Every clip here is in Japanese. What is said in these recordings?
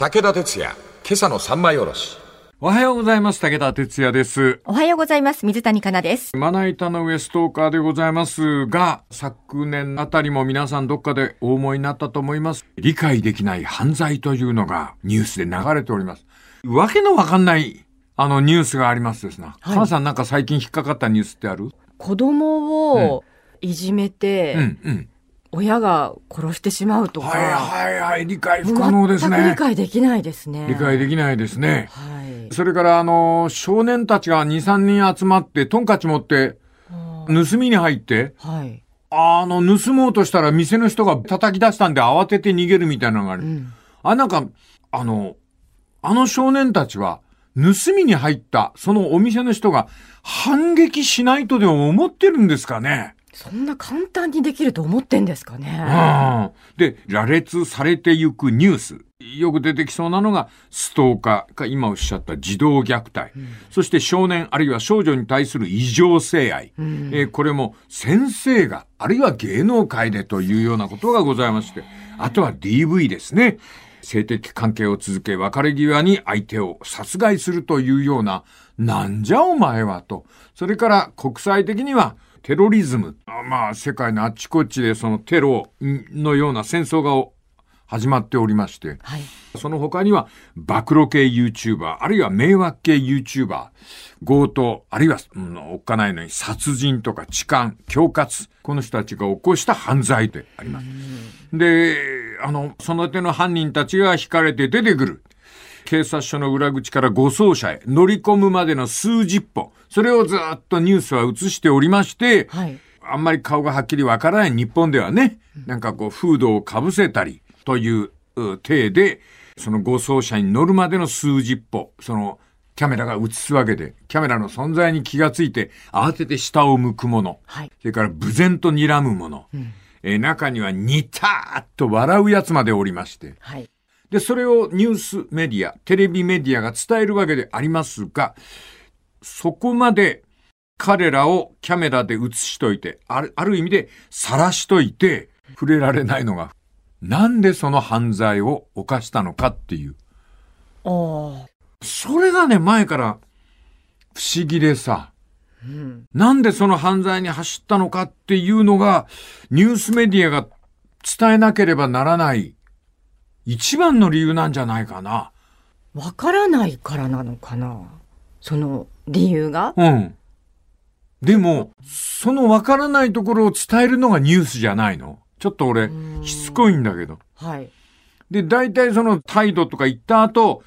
武田鉄矢、今朝の三枚おろし。おはようございます。武田哲也です。おはようございます。水谷香奈です。まな板の上ストーカーでございますが、昨年あたりも皆さんどっかでお思いになったと思います。理解できない犯罪というのがニュースで流れております。わけのわかんない、あのニュースがありますですな。はい母さんなんか最近引っかかったニュースってある？子供をいじめて、うんうん。親が殺してしまうとか、はいはいはい、理解不可能です全く理ね。解できないですね。理解できないですね。はい。それからあの、少年たちが2、3人集まって、トンカチ持って、盗みに入って、はい。あの、盗もうとしたら店の人が叩き出したんで慌てて逃げるみたいなのがある。うん。あ、なんか、あの、あの少年たちは、盗みに入った、そのお店の人が反撃しないとでも思ってるんですかね？そんな簡単にできると思ってんですかね？うん。で、羅列されてゆくニュース。よく出てきそうなのが、ストーカーか、今おっしゃった児童虐待。そして少年、あるいは少女に対する異常性愛。うんえーこれも先生が、あるいは芸能界でというようなことがございまして、あとは DV ですね。性的関係を続け、別れ際に相手を殺害するというような、なんじゃお前はと。それから国際的にはテロリズム。あまあ世界のあっちこっちでそのテロのような戦争が始まっておりまして、はい。その他には、暴露系 YouTuber、あるいは迷惑系 YouTuber、強盗、あるいは、うん、おっかないのに殺人とか痴漢、恐喝、この人たちが起こした犯罪であります。で、あの、その手の犯人たちが引かれて出てくる。警察署の裏口から護送車へ乗り込むまでの数十歩。それをずっとニュースは映しておりまして、はい。あんまり顔がはっきりわからない日本ではね、なんかこう、フードをかぶせたりというう体で、その護送車に乗るまでの数十歩、その、キャメラが映すわけで、キャメラの存在に気がついて、慌てて下を向くもの、はい。それから無然と睨むもの、えー中にはニターッと笑うやつまでおりまして、はい。で、それをニュースメディア、テレビメディアが伝えるわけでありますが、そこまで彼らをキャメラで映しといて、あるある意味で晒しといて、触れられないのが、なんでその犯罪を犯したのかっていう。おー。それがね、前から不思議でさ、うん。なんでその犯罪に走ったのかっていうのが、ニュースメディアが伝えなければならない一番の理由なんじゃないかな。わからないからなのかなその理由が？うん。でも、そのわからないところを伝えるのがニュースじゃないの？ちょっと俺ん、しつこいんだけど。はい。で、大体その態度とか言った後、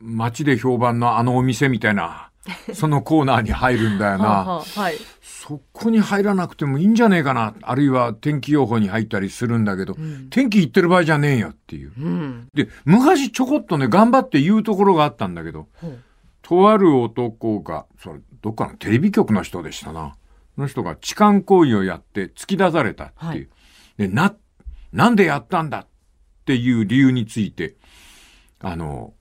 街で評判のあのお店みたいな、そのコーナーに入るんだよはあな。はあはい。そこに入らなくてもいいんじゃねえかな。あるいは天気予報に入ったりするんだけど、ん天気言ってる場合じゃねえよっていう。うん。で、昔ちょこっとね、頑張って言うところがあったんだけど、ほうとある男が、それ、どっかのテレビ局の人でしたな。その人が痴漢行為をやって突き出されたっていう。はいで、な、なんでやったんだっていう理由について、あの、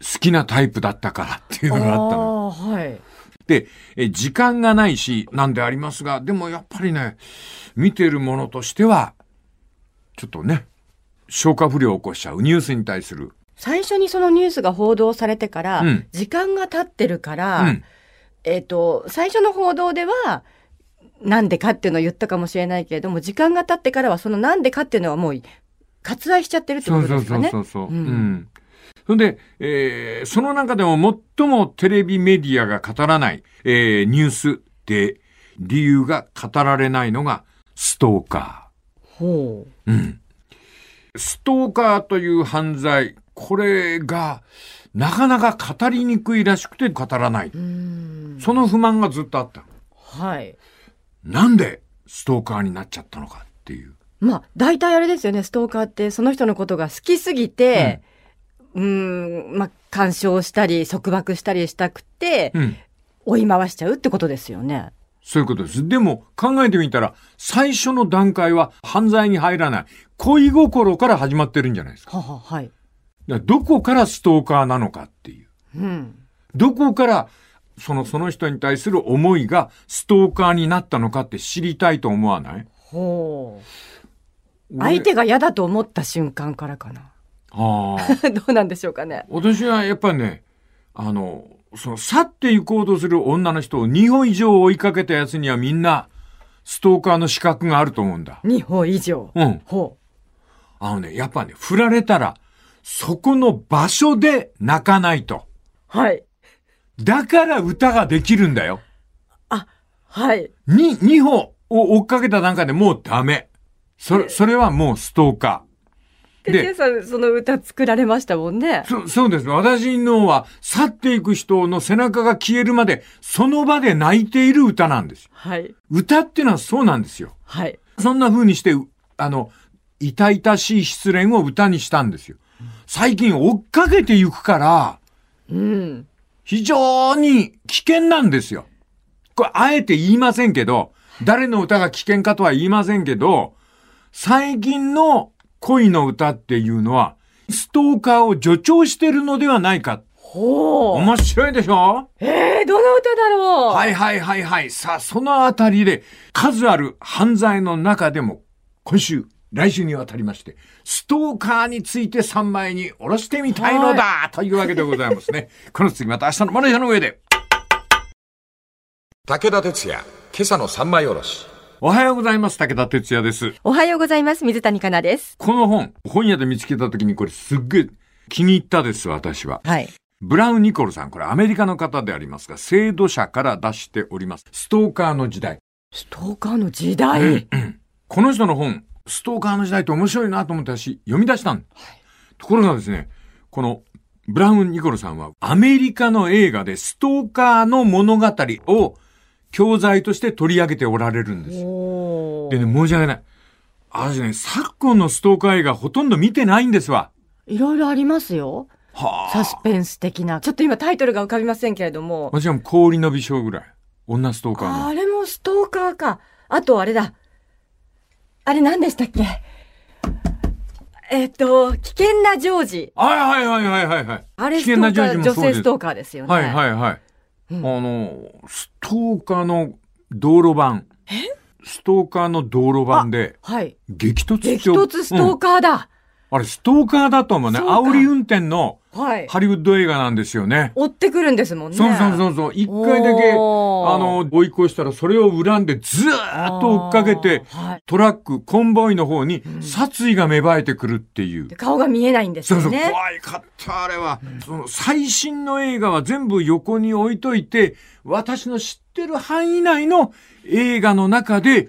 好きなタイプだったからっていうのがあったの。はい。で、え時間がないし、なんでありますが、でもやっぱりね、見てるものとしては、ちょっとね、消化不良を起こしちゃうニュースに対する。最初にそのニュースが報道されてから、うん時間が経ってるから、うん。えっ、と、最初の報道では、なんでかっていうのを言ったかもしれないけれども、時間が経ってからはそのなんでかっていうのはもう割愛しちゃってるってそうそうことですかね。そうそうそう。ううんん。それで、えーその中でも最もテレビメディアが語らない、えーニュースで理由が語られないのがストーカほー。うん。ストーカーという犯罪、これがなかなか語りにくいらしくて語らない。う。うん。その不満がずっとあった。はい。なんでストーカーになっちゃったのかっていう。まあ、大体あれですよね、ストーカーってその人のことが好きすぎて、うーん、まあ、干渉したり、束縛したりしたくて、うん。追い回しちゃうってことですよね。そういうことです。でも考えてみたら、最初の段階は犯罪に入らない。恋心から始まってるんじゃないですか。はは、はい。どこからストーカーなのかっていう。うん。どこから、その、その人に対する思いがストーカーになったのかって知りたいと思わない？ほう。俺相手が嫌だと思った瞬間からかな。ああ。どうなんでしょうかね。私はやっぱりね、あの、その去って行こうとする女の人を2歩以上追いかけたやつにはみんな、ストーカーの資格があると思うんだ。2歩以上。うん。ほあのね、やっぱね、振られたら、そこの場所で泣かないと。う。はい。だから歌ができるんだよ。はい。に、2歩を追っかけた段階でもうダメ。それ、それはもうストーカで、でケイさん、その歌作られましたもんねー。。そ、そうです。私のは、去っていく人の背中が消えるまで、その場で泣いている歌なんですよ。はい。歌っていうのはそうなんですよ。はい。そんな風にして、うあの、痛々しい失恋を歌にしたんですよ。最近追っかけていくから、うん。非常に危険なんですよ。これ、あえて言いませんけど、誰の歌が危険かとは言いませんけど、最近の恋の歌っていうのは、ストーカーを助長してるのではないか。ほう。面白いでしょ？えー、どの歌だろう？はいはいはいはい。さあ、そのあたりで、数ある犯罪の中でも、今週、来週にわたりまして、ストーカーについて3枚に下ろしてみたいのだ、というわけでございますね。この次また明日のマネージャーの上で。武田鉄矢、今朝の三枚おろし。おはようございます。武田哲也です。おはようございます。水谷香奈です。この本、本屋で見つけた時にこれすっげえ気に入ったです、私は。はい。ブラウン・ニコルさん、これアメリカの方でありますが、制度者から出しております。ストーカーの時代。ストーカーの時代？この人の本、ストーカーの時代って面白いなと思ったし、読み出したん。ところがですね、このブラウン・ニコルさんは、アメリカの映画でストーカーの物語を教材として取り上げておられるんですよ。でね、申し訳ない。私ね、昨今のストーカー映画ほとんど見てないんですわ。いろいろありますよ。はサスペンス的な。ちょっと今タイトルが浮かびませんけれども。私はもう氷の微笑ぐらい。女ストーカーの。あれもストーカーか。あとあれだ。あれ何でしたっけ？えっ、と、危険なジョージ。はいはいはいはいはいはい。あれ危険なストーカー、ジョージもそうです女性ストーカーですよね。はいはいはい。うんあの、ストーカーの道路版。ストーカーの道路版ではい。激突激突ストーうんカーだ。あれストーカーだと思うね。煽り運転のはい。ハリウッド映画なんですよね。追ってくるんですもんね。そうそうそうそう。一回だけ、あの、追い越したらそれを恨んでずーっと追っかけて、はいトラック、コンボイの方に殺意が芽生えてくるっていう。で顔が見えないんですそうそう、よね。怖いかった、あれは。その、最新の映画は全部横に置いといて、私の知ってる範囲内の映画の中で、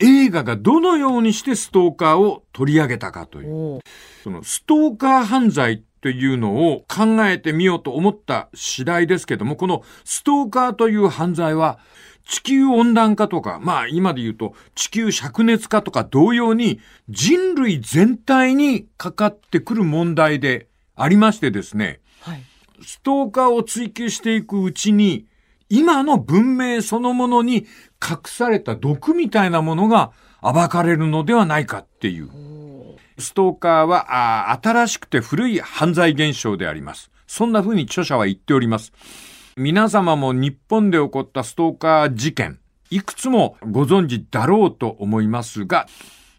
映画がどのようにしてストーカーを取り上げたかという。その、ストーカー犯罪っていうのを考えてみようと思った次第ですけども、このストーカーという犯罪は、地球温暖化とか、まあ今で言うと地球灼熱化とか同様に人類全体にかかってくる問題でありましてですね、はい。ストーカーを追求していくうちに、今の文明そのものに隠された毒みたいなものが暴かれるのではないかっていう。ストーカーはあ新しくて古い犯罪現象であります。そんな風に著者は言っております。皆様も日本で起こったストーカー事件、いくつもご存知だろうと思いますが、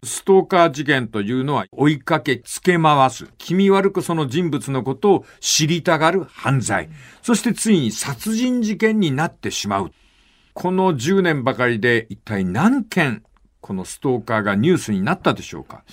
ストーカー事件というのは追いかけつけ回す。気味悪くその人物のことを知りたがる犯罪。そしてついに殺人事件になってしまう。この10年ばかりで一体何件このストーカーがニュースになったでしょうか。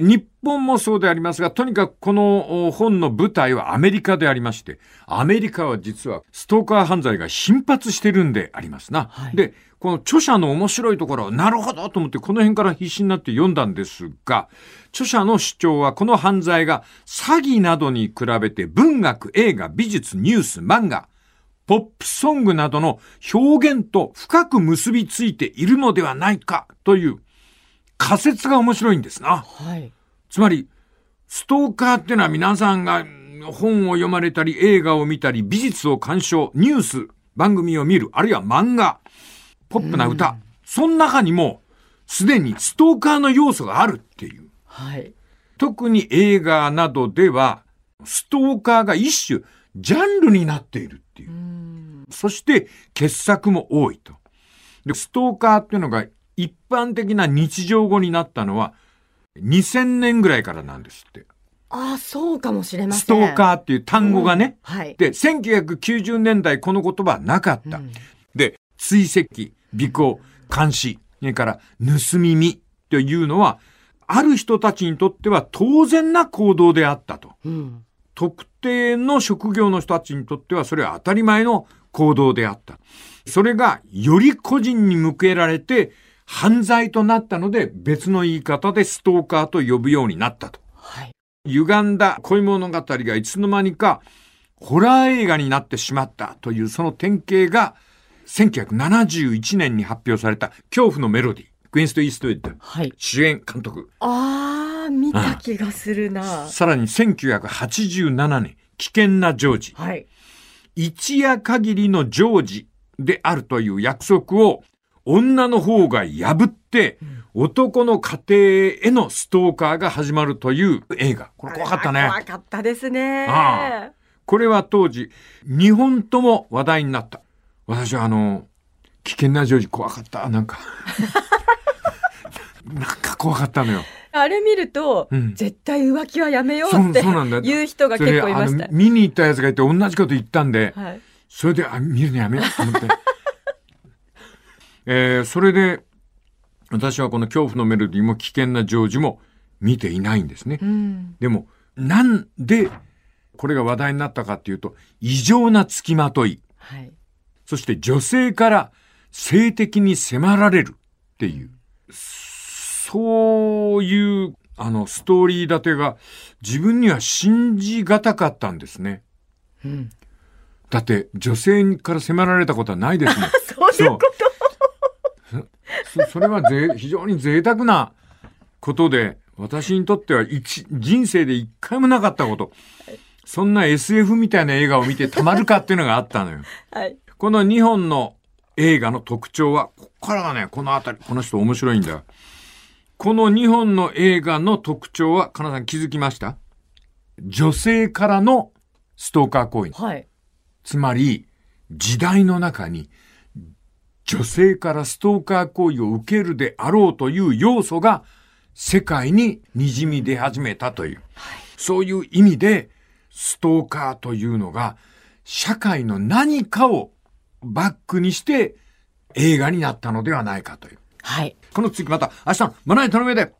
日本もそうでありますが、とにかくこのお本の舞台はアメリカでありまして、アメリカは実はストーカー犯罪が頻発してるんでありますな。はいで、この著者の面白いところを、なるほどと思ってこの辺から必死になって読んだんですが、著者の主張はこの犯罪が詐欺などに比べて文学、映画、美術、ニュース、漫画、ポップソングなどの表現と深く結びついているのではないかという仮説が面白いんですな。はい。つまり、ストーカーっていうのは皆さんが本を読まれたり、映画を見たり、美術を鑑賞、ニュース、番組を見る、あるいは漫画、ポップな歌、その中にも、すでにストーカーの要素があるっていう。はい。特に映画などでは、ストーカーが一種、ジャンルになっているっていう。そして、傑作も多いと。で、ストーカーっていうのが一般的な日常語になったのは、2000年ぐらいからなんですって。ああ、そうかもしれません。ストーカーっていう単語がね。うんはい。で、1990年代この言葉はなかった。うんで、追跡、尾行、監視、それから盗み見というのは、ある人たちにとっては当然な行動であったと。うん。特定の職業の人たちにとってはそれは当たり前の行動であった。それがより個人に向けられて犯罪となったので別の言い方でストーカーと呼ぶようになったと。はい。歪んだ恋物語がいつの間にかホラー映画になってしまったというその典型が1971年に発表された恐怖のメロディー。クイーンスト・イーストウッド。はい。主演監督。ああ、見た気がするな。さらに1987年、危険なジョージ。はい。一夜限りのジョージであるという約束を女の方が破って、男の家庭へのストーカーが始まるという映画。これ怖かったね。怖かったですね。あこれは当時、日本とも話題になった。私はあの、危険なジョージ怖かった。なんか。なんか怖かったのよ。あれ見ると、うん絶対浮気はやめようって言う人が結構いました。見に行ったやつがいて同じこと言ったんで、はい。それで、あ、見るのやめようと思って。えーそれで、私はこの恐怖のメロディーも危険なジョージも見ていないんですね。うん。でも、なんでこれが話題になったかっていうと、異常な付きまとい、はい。そして女性から性的に迫られるっていう、そういう、あの、ストーリー立てが自分には信じがたかったんですね。うん。だって、女性から迫られたことはないですもん。そういうこと？そそれはぜ非常に贅沢なことで、私にとっては一人生で一回もなかったこと。そんな SF みたいな映画を見てたまるかっていうのがあったのよ。はい。この2本の映画の特徴は、ここからがね、このあたり、この人面白いんだよ。この2本の映画の特徴は、かなさん気づきました？女性からのストーカー行為。はい。つまり、時代の中に、女性からストーカー行為を受けるであろうという要素が、世界に滲み出始めたという。そういう意味で、ストーカーというのが、社会の何かをバックにして、映画になったのではないかという。はい。この次また、明日のまな板の上で。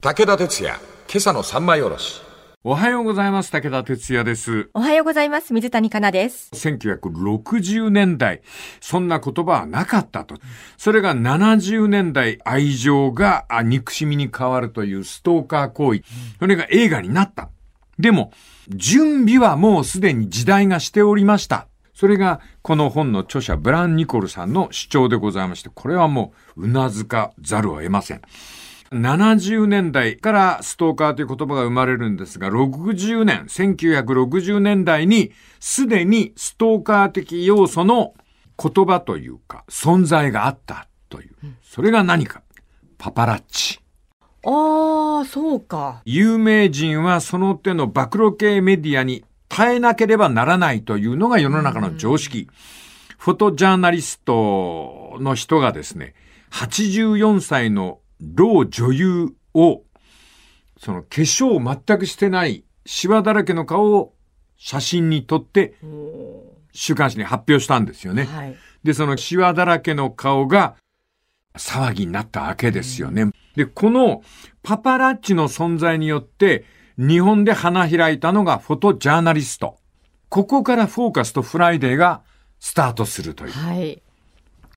武田鉄矢、今朝の三枚おろし。おはようございます。武田哲也です。おはようございます。水谷香奈です。1960年代、そんな言葉はなかったと。それが70年代、愛情があ憎しみに変わるというストーカー行為。それが映画になった。でも、準備はもうすでに時代がしておりました。それが、この本の著者、ブラン・ニコルさんの主張でございまして、これはもう、うなずかざるを得ません。70年代からストーカーという言葉が生まれるんですが、60年、1960年代にすでにストーカー的要素の言葉というか、存在があったという。それが何か。パパラッチ。ああ、そうか。有名人はその手の暴露系メディアに耐えなければならないというのが世の中の常識。フォトジャーナリストの人がですね、84歳の老女優を、その化粧を全くしてない、シワだらけの顔を写真に撮って週刊誌に発表したんですよね。はい。で、そのシワだらけの顔が騒ぎになったわけですよね。で、このパパラッチの存在によって日本で花開いたのがフォトジャーナリスト。ここからフォーカスとフライデーがスタートするという。はい。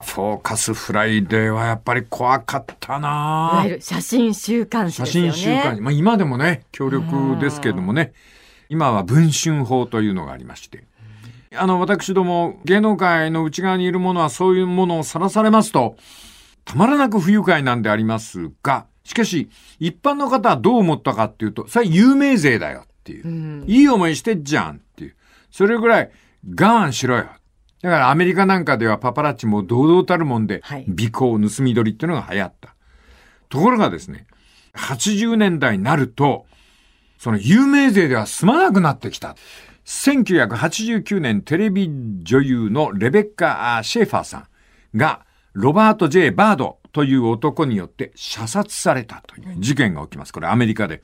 フォーカスフライデーはやっぱり怖かったな、いわゆる写真週刊誌写ですよね。真週刊誌。まあ今でもね、強力ですけどもね。今は文春法というのがありまして。あの、私ども芸能界の内側にいるものはそういうものをさらされますと、たまらなく不愉快なんでありますが、しかし、一般の方はどう思ったかっていうと、それは有名税だよっていう。うん。いい思いしてっじゃんっていう。それぐらい我慢しろよ。だからアメリカなんかではパパラッチも堂々たるもんで、はい尾行、盗み取りっていうのが流行った。ところがですね、80年代になると、その有名税では済まなくなってきた。1989年テレビ女優のレベッカ・シェーファーさんがロバート・ J・ バードという男によって射殺されたという事件が起きます。これアメリカで。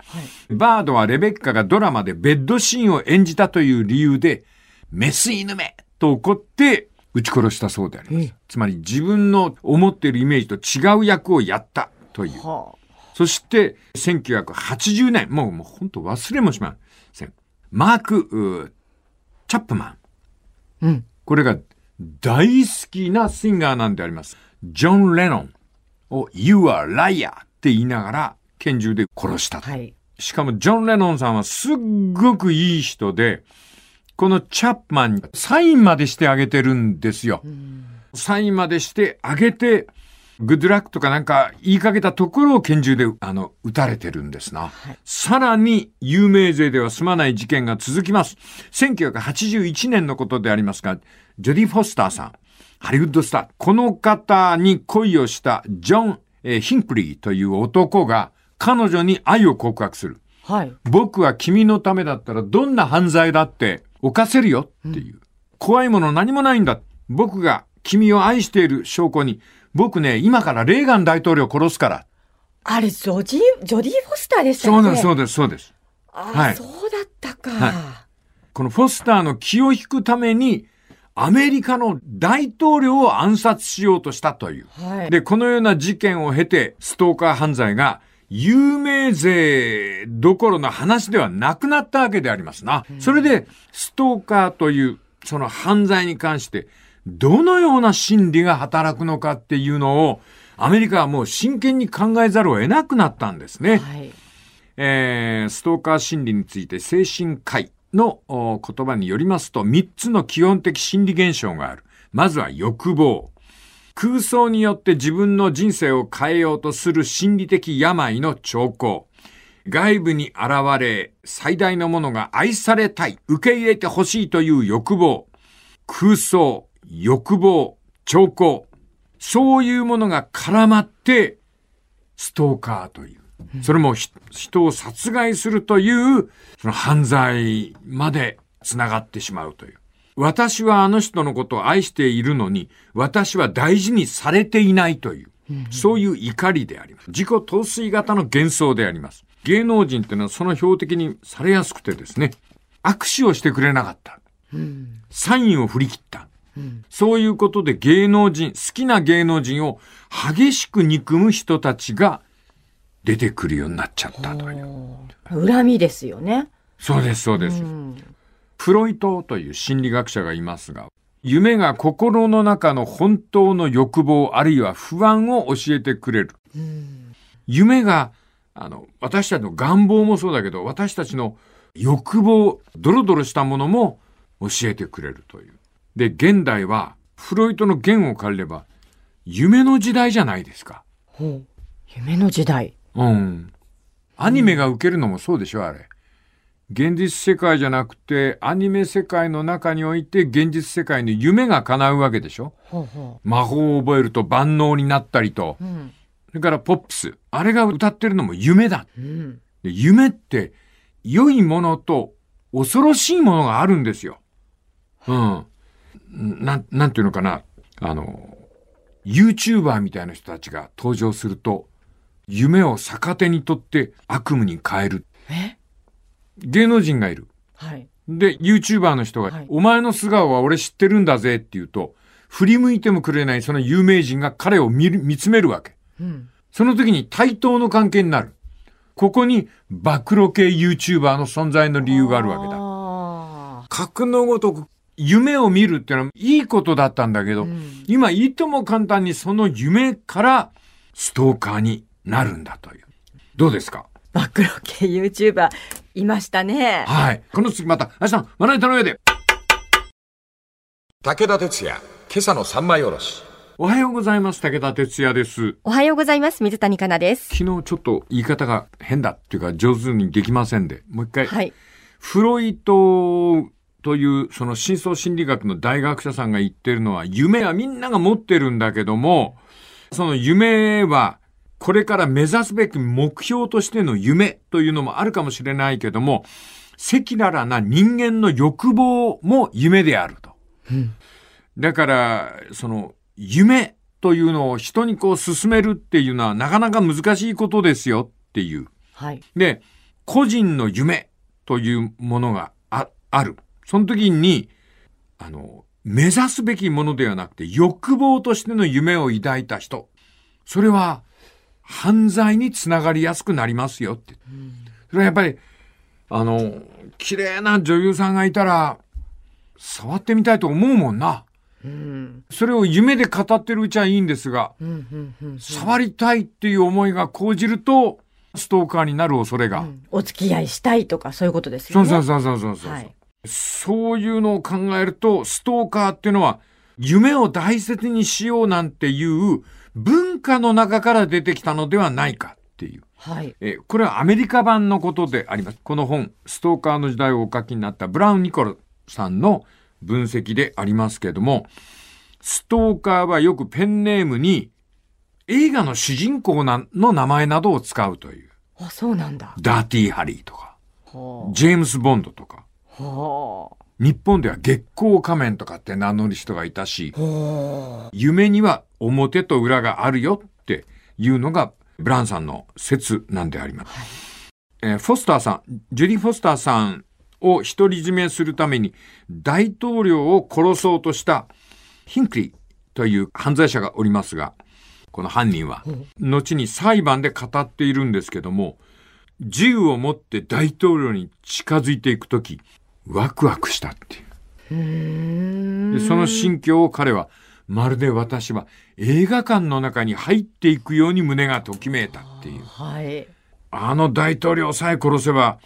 バードはレベッカがドラマでベッドシーンを演じたという理由で、メス犬めと怒って撃ち殺したそうであります。つまり自分の思っているイメージと違う役をやったという。はそして、1980年、もう、もう本当忘れもしません。マーク、チャップマン。あ。うん。これが大好きなシンガーなんであります。ジョン・レノンを You are liar って言いながら拳銃で殺したと。はい。しかもジョン・レノンさんはすっごくいい人で、このチャップマンにサインまでしてあげてるんですよ。サインまでしてあげて、グッドラックとかなんか言いかけたところを拳銃であの撃たれてるんですな。さらに有名税では済まない事件が続きます。1981年のことでありますが、ジョディ・フォスターさん、ハリウッドスター、この方に恋をしたジョン・えーヒンクリーという男が彼女に愛を告白する。はい。僕は君のためだったらどんな犯罪だって犯せるよっていう。怖いもの何もないんだ。僕が君を愛している証拠に、僕ね、今からレーガン大統領を殺すから。あれ、ジョディ、ジョディ・フォスターでしたよね。そうです、そうです、そうです。あはいそうだったか。はこのフォスターの気を引くために、アメリカの大統領を暗殺しようとしたという。はい。で、このような事件を経て、ストーカー犯罪が有名税どころの話ではなくなったわけでありますな。それで、ストーカーという、その犯罪に関して、どのような心理が働くのかっていうのを、アメリカはもう真剣に考えざるを得なくなったんですね。はい。えーストーカー心理について精神科医のお言葉によりますと、3つの基本的心理現象がある。まずは欲望。空想によって自分の人生を変えようとする心理的病の兆候。外部に現れ、最大のものが愛されたい、受け入れてほしいという欲望。空想、欲望、兆候。そういうものが絡まって、ストーカーという。それも人を殺害するという、その犯罪まで繋がってしまうという。私はあの人のことを愛しているのに、私は大事にされていないという、そういう怒りであります。自己陶酔型の幻想であります。芸能人っていうのはその標的にされやすくてですね、握手をしてくれなかった。サインを振り切った。そういうことで芸能人、好きな芸能人を激しく憎む人たちが出てくるようになっちゃったという。恨みですよね。そうです、そうです。うん。フロイトという心理学者がいますが、夢が心の中の本当の欲望あるいは不安を教えてくれる。夢が、あの、私たちの願望もそうだけど、私たちの欲望、ドロドロしたものも教えてくれるという。で、現代は、フロイトの弦を借りれば、夢の時代じゃないですか。ほう。夢の時代。うん。アニメが受けるのもそうでしょ、あれ。現実世界じゃなくて、アニメ世界の中において、現実世界の夢が叶うわけでしょ？ほうほ魔法を覚えると万能になったりとう。。うん。それからポップス。あれが歌ってるのも夢だ。うん。で夢って、良いものと恐ろしいものがあるんですよ。うん。なん、なんていうのかな。あの、YouTuber みたいな人たちが登場すると、夢を逆手にとって悪夢に変える。え？芸能人がいる。はい。で、YouTuber の人が、はいお前の素顔は俺知ってるんだぜって言うと、振り向いてもくれないその有名人が彼を見る見つめるわけ。うん。その時に対等の関係になる。ここに暴露系 YouTuber の存在の理由があるわけだ。あ格のごとく夢を見るってのはいいことだったんだけど、ん今いとも簡単にその夢からストーカーになるんだという。どうですか？ー暴露系 YouTuber いましたね。はい。この次また、明日のまな板の上で。武田鉄矢、今朝の三枚おろし。おはようございます。武田哲也です。おはようございます。水谷香奈です。昨日ちょっと言い方が変だっていうか上手にできませんで、もう一回。はい。フロイトというその深層心理学の大学者さんが言ってるのは夢はみんなが持ってるんだけども、その夢はこれから目指すべき目標としての夢というのもあるかもしれないけども、赤裸々な人間の欲望も夢であると。だから、その夢というのを人にこう進めるっていうのはなかなか難しいことですよっていう。はい。で、個人の夢というものがあある。その時に、あの、目指すべきものではなくて欲望としての夢を抱いた人。それは犯罪につながりやすくなりますよって。それはやっぱり、あの、綺麗な女優さんがいたら、触ってみたいと思うもんな。うん。それを夢で語ってるうちはいいんですが、うん、うん、うん。触りたいっていう思いが講じると、ストーカーになる恐れが。お付き合いしたいとか、そういうことですよね。そうそうそうそうそうそう。はい。そういうのを考えると、ストーカーっていうのは、夢を大切にしようなんていう文化の中から出てきたのではないかっていう。はい。えーこれはアメリカ版のことであります。この本、ストーカーの時代をお書きになったブラウン・ニコルさんの分析でありますけれども、ストーカーはよくペンネームに映画の主人公なの名前などを使うという。あ、そうなんだ。ダーティー・ハリーとか、はジェームス・ボンドとか、日本では月光仮面とかって名乗る人がいたし夢には表と裏があるよっていうのがブラウンさんの説なんであります。えーフォスターさん、ジュディ・フォスターさんを独り占めするために大統領を殺そうとしたヒンクリーという犯罪者がおりますが、この犯人は、後に裁判で語っているんですけども、銃を持って大統領に近づいていくとき、ワクワクしたっていう。でその心境を彼は、まるで私は映画館の中に入っていくように胸がときめいたっていう。はい。あの大統領さえ殺せば、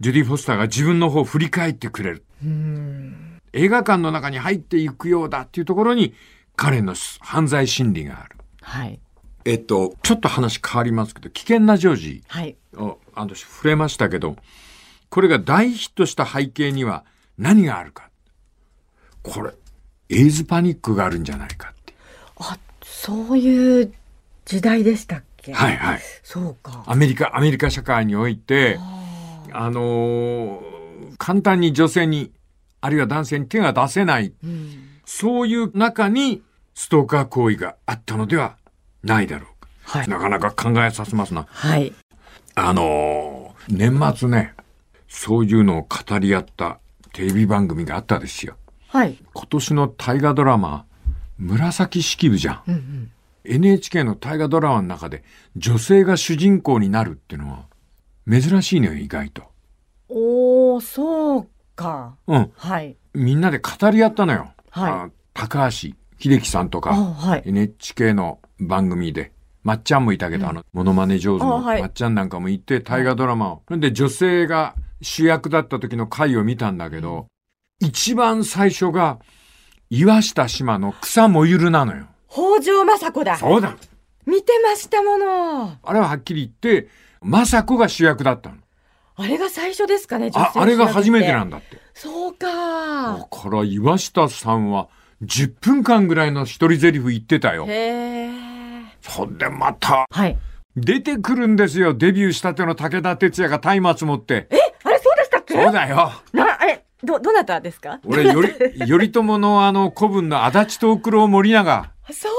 ジュディ・フォスターが自分の方を振り返ってくれる。うん。映画館の中に入っていくようだっていうところに、彼の犯罪心理がある。はい。えっと、ちょっと話変わりますけど、危険なジョージはい。を、あの、触れましたけど、これが大ヒットした背景には何があるか。これ、エイズパニックがあるんじゃないかって。あ、そういう時代でしたっけ？はいはい。そうか。アメリカ、アメリカ社会において、あのー簡単に女性に、あるいは男性に手が出せない、うん。そういう中にストーカー行為があったのではないだろうか。はい。なかなか考えさせますな。はい。あのー年末ね、そういうのを語り合ったテレビ番組があったですよ。はい。今年の大河ドラマ、紫式部じゃん。うんうん。NHK の大河ドラマの中で女性が主人公になるっていうのは珍しいのよ、意外と。おー、そうか。うん。はい。みんなで語り合ったのよ。はいあ高橋秀樹さんとあ、か、はい。NHK の番組で、まっちゃんもいたけど、あの、モノマネ上手のまっちゃんなんかもいて、大河ドラマを。そんで、女性が主役だった時の回を見たんだけど、一番最初が、岩下島の草もゆるなのよ。北条政子だ。そうだ見てましたもの。あれははっきり言って、雅子が主役だったの。あれが最初ですかね、あ、あれが初めてなんだ。だって。そうだか。から岩下さんは10分間ぐらいの一人台詞言ってたよ。へえ。そんでまたはい。出てくるんですよ。デビューしたての武田鉄矢が松明持って。あれ、そうだよ。な、え、ど、どなたですか？俺、より、頼朝のあの古文の足立と九郎森永。そう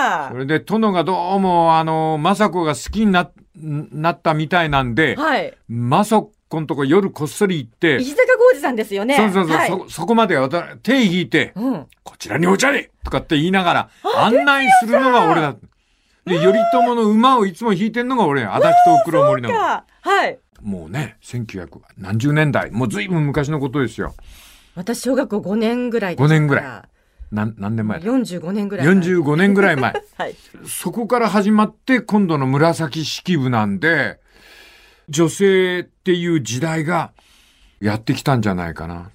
かそ。れで殿がどうもあの、政子が好きにな、なったみたいなんで、はい。政子のとこ夜こっそり行って、石坂浩二さんですよね。そうそうそう、はい、そ、そこまで手引いて、うん。こちらにお茶でとかって言いながら、案内するのが俺だ。で、頼朝の馬をいつも引いてんのが俺や。足立と九郎森永。か。はい。もうね、1900何十年代、もう随分昔のことですよ。私、小学校5年ぐらいでした5年ぐらなん何年前だ？45年ぐらい前。45年ぐらい前。はい。そこから始まって今度の紫式部なんで、女性っていう時代がやってきたんじゃないかな。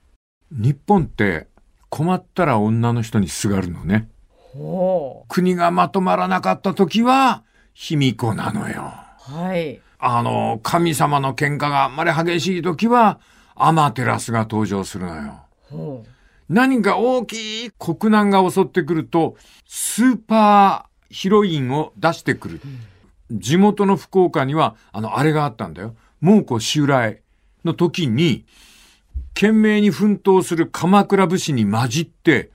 日本って困ったら女の人にすがるのね。ほ国がまとまらなかった時は卑弥呼なのよ。う。はい。あの、神様の喧嘩があんまり激しい時はアマテラスが登場するのよ。ほ何か大きい国難が襲ってくると、スーパーヒロインを出してくる。地元の福岡には、あの、あれがあったんだよ。猛虎襲来の時に、懸命に奮闘する鎌倉武士に混じって、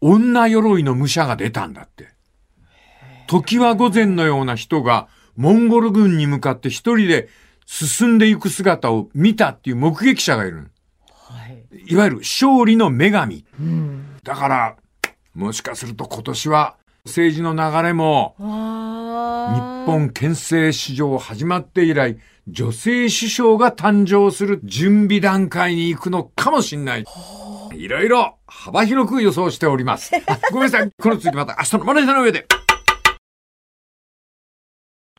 女鎧の武者が出たんだって。時は午前のような人が、モンゴル軍に向かって一人で進んでいく姿を見たっていう目撃者がいる。はい。いわゆる勝利の女神。うん。だから、もしかすると今年は政治の流れも、わ日あ。本憲政史上始まって以来、女性首相が誕生する準備段階に行くのかもしれない。いろいろ幅広く予想しております。あごめんなさい。この続きまた明日のマネージャーの上で。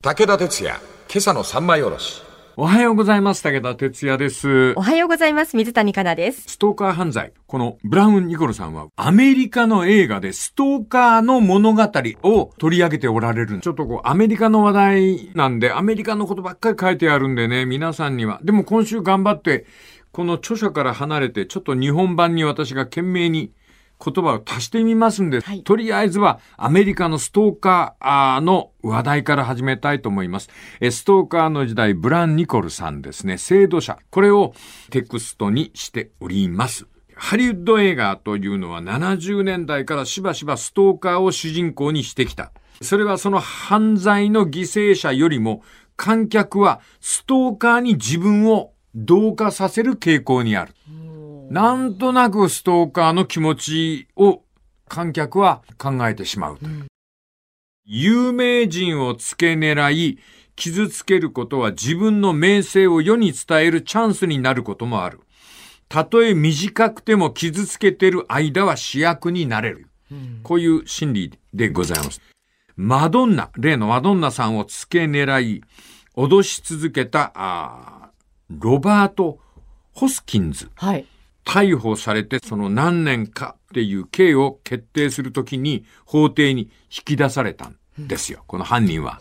武田鉄矢、今朝の三枚おろし。おはようございます。武田哲也ですお。はようございます。水谷香奈です。ストーカー犯罪。このブラウン・ニコルさんはアメリカの映画でストーカーの物語を取り上げておられる。ちょっとこうアメリカの話題なんでアメリカのことばっかり書いてあるんでね、皆さんには。でも今週頑張ってこの著者から離れてちょっと日本版に私が懸命に言葉を足してみますんで、はいとりあえずはアメリカのストーカーの話題から始めたいと思います。えストーカーの時代、ブラン・ニコルさんですね、制度者。これをテクストにしております。ハリウッド映画というのは70年代からしばしばストーカーを主人公にしてきた。それはその犯罪の犠牲者よりも観客はストーカーに自分を同化させる傾向にある。なんとなくストーカーの気持ちを観客は考えてしまうという。有名人を付け狙い、傷つけることは自分の名声を世に伝えるチャンスになることもある。たとえ短くても傷つけてる間は主役になれる。こういう心理でございます。マドンナ、例のマドンナさんを付け狙い、脅し続けた、あーロバート・ホスキンズ。はい。逮捕されてその何年かっていう刑を決定するときに法廷に引き出されたんですよ、この犯人は。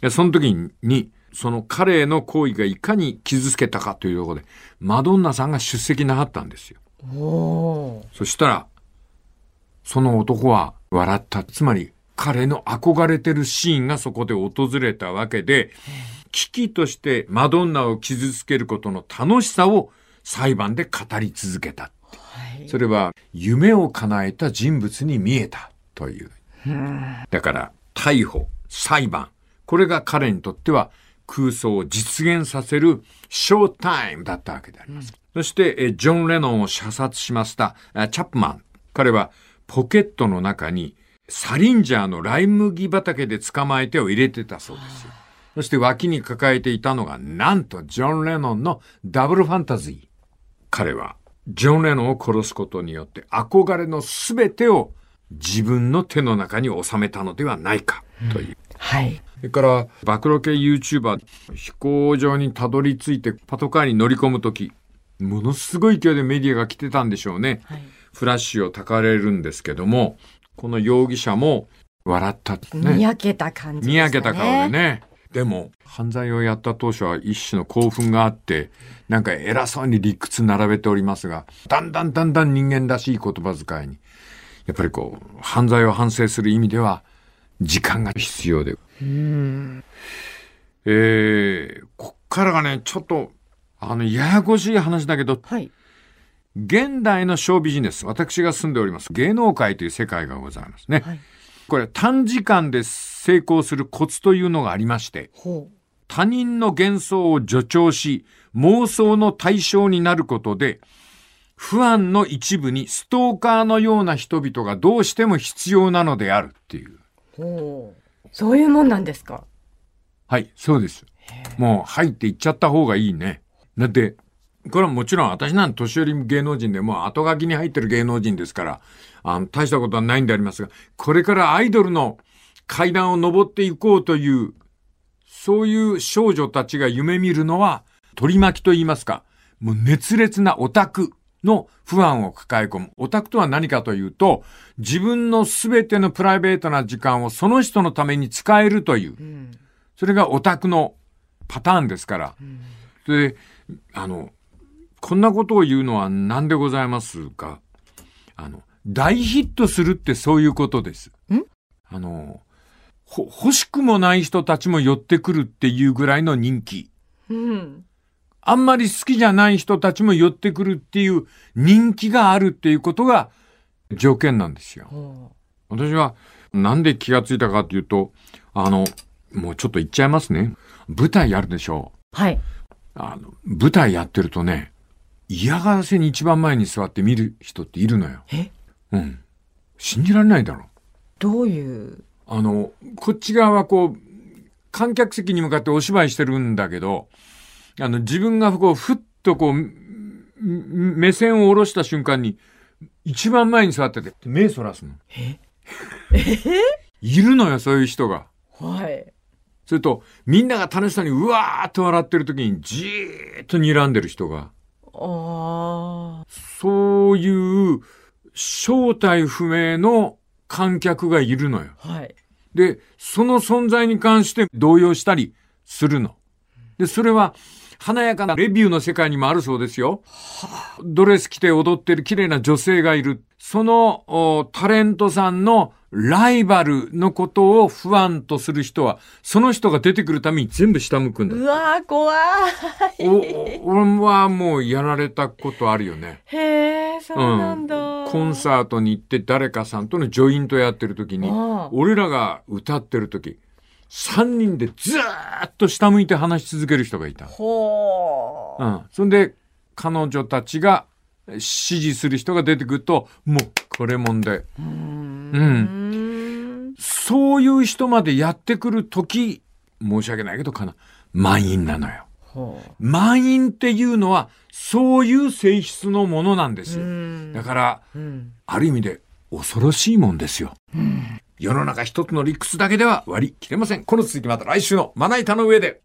でその時に、その彼の行為がいかに傷つけたかというところで、マドンナさんが出席なかったんですよ。そしたら、その男は笑った。つまり、彼の憧れてるシーンがそこで訪れたわけで、危機としてマドンナを傷つけることの楽しさを裁判で語り続けた。はい。それは夢を叶えた人物に見えたという。だから逮捕、裁判、これが彼にとっては空想を実現させるショータイムだったわけであります。そして、えジョン・レノンを射殺しましたあチャップマン。彼はポケットの中にサリンジャーのライ麦畑で捕まえてを入れてたそうですよ。そして脇に抱えていたのが、なんとジョン・レノンのダブルファンタジー。彼はジョン・レノンを殺すことによって憧れのすべてを自分の手の中に収めたのではないかという。はい。それから、暴露系 YouTuber、飛行場にたどり着いてパトカーに乗り込むとき、ものすごい勢いでメディアが来てたんでしょうね。はい。フラッシュをたかれるんですけども、この容疑者も笑ったってね。にやけた感じでに。やけた顔でね。でも、犯罪をやった当初は一種の興奮があって、なんか偉そうに理屈並べておりますが、だんだんだんだん人間らしい言葉遣いに、やっぱりこう、犯罪を反省する意味では、時間が必要で。えー、こっからがね、ちょっと、あの、ややこしい話だけど、はい。現代のショービジネス、私が住んでおります芸能界という世界がございますね。はい。これ短時間で成功するコツというのがありまして、ほ他人の幻想を助長し、妄想の対象になることで、不安の一部にストーカーのような人々がどうしても必要なのであるっていう。う。ほう。そういうもんなんですか？はい、そうです。もう入っていっちゃった方がいいね。だって、これはもちろん私なんて年寄り芸能人でもう後書きに入ってる芸能人ですから、あの、大したことはないんでありますが、これからアイドルの階段を登っていこうという、そういう少女たちが夢見るのは、取り巻きと言いますか、もう熱烈なオタクの不安を抱え込む。オタクとは何かというと、自分のすべてのプライベートな時間をその人のために使えるという。うん。それがオタクのパターンですから。それで、あの、こんなことを言うのは何でございますか？あの、大ヒットするってそういうことです。ん？あの、ほ、欲しくもない人たちも寄ってくるっていうぐらいの人気。うん。あんまり好きじゃない人たちも寄ってくるっていう人気があるっていうことが条件なんですよ。ほ私はなんで気がついたかっていうと、あの、もうちょっと言っちゃいますね。舞台やるでしょはい。う。あの、舞台やってるとね、嫌がらせに一番前に座って見る人っているのよ。え？うん。信じられないだろ。どういう。あの、こっち側はこう、観客席に向かってお芝居してるんだけど、あの、自分がこう、ふっとこう、目線を下ろした瞬間に、一番前に座ってて、目そらすの。え？いるのよ、そういう人が。はい。それと、みんなが楽しそうにうわーっと笑ってる時にじーっと睨んでる人が、ああ。そういう正体不明の観客がいるのよ。はい。で、その存在に関して動揺したりするの。で、それは華やかなレビューの世界にもあるそうですよ。ドレス着て踊ってる綺麗な女性がいる。そのおタレントさんのライバルのことを不安とする人は、その人が出てくるために全部下向くんだ。うわー、怖い。お、俺はもうやられたことあるよね。へえ、そうなんだ。コンサートに行って誰かさんとのジョイントやってる時に俺らが歌ってる時、3人でずーっと下向いて話し続ける人がいた。ほうん。そんで、彼女たちが指示する人が出てくると、もう、これ問題。う。ううん。ん。そういう人までやってくる時、申し訳ないけどかな、満員なのよ。ほ満員っていうのは、そういう性質のものなんですう。うよ。ん。だから、うん。ある意味で恐ろしいもんですよ。世の中一つの理屈だけでは割り切れません。この続きまた来週のまな板の上で。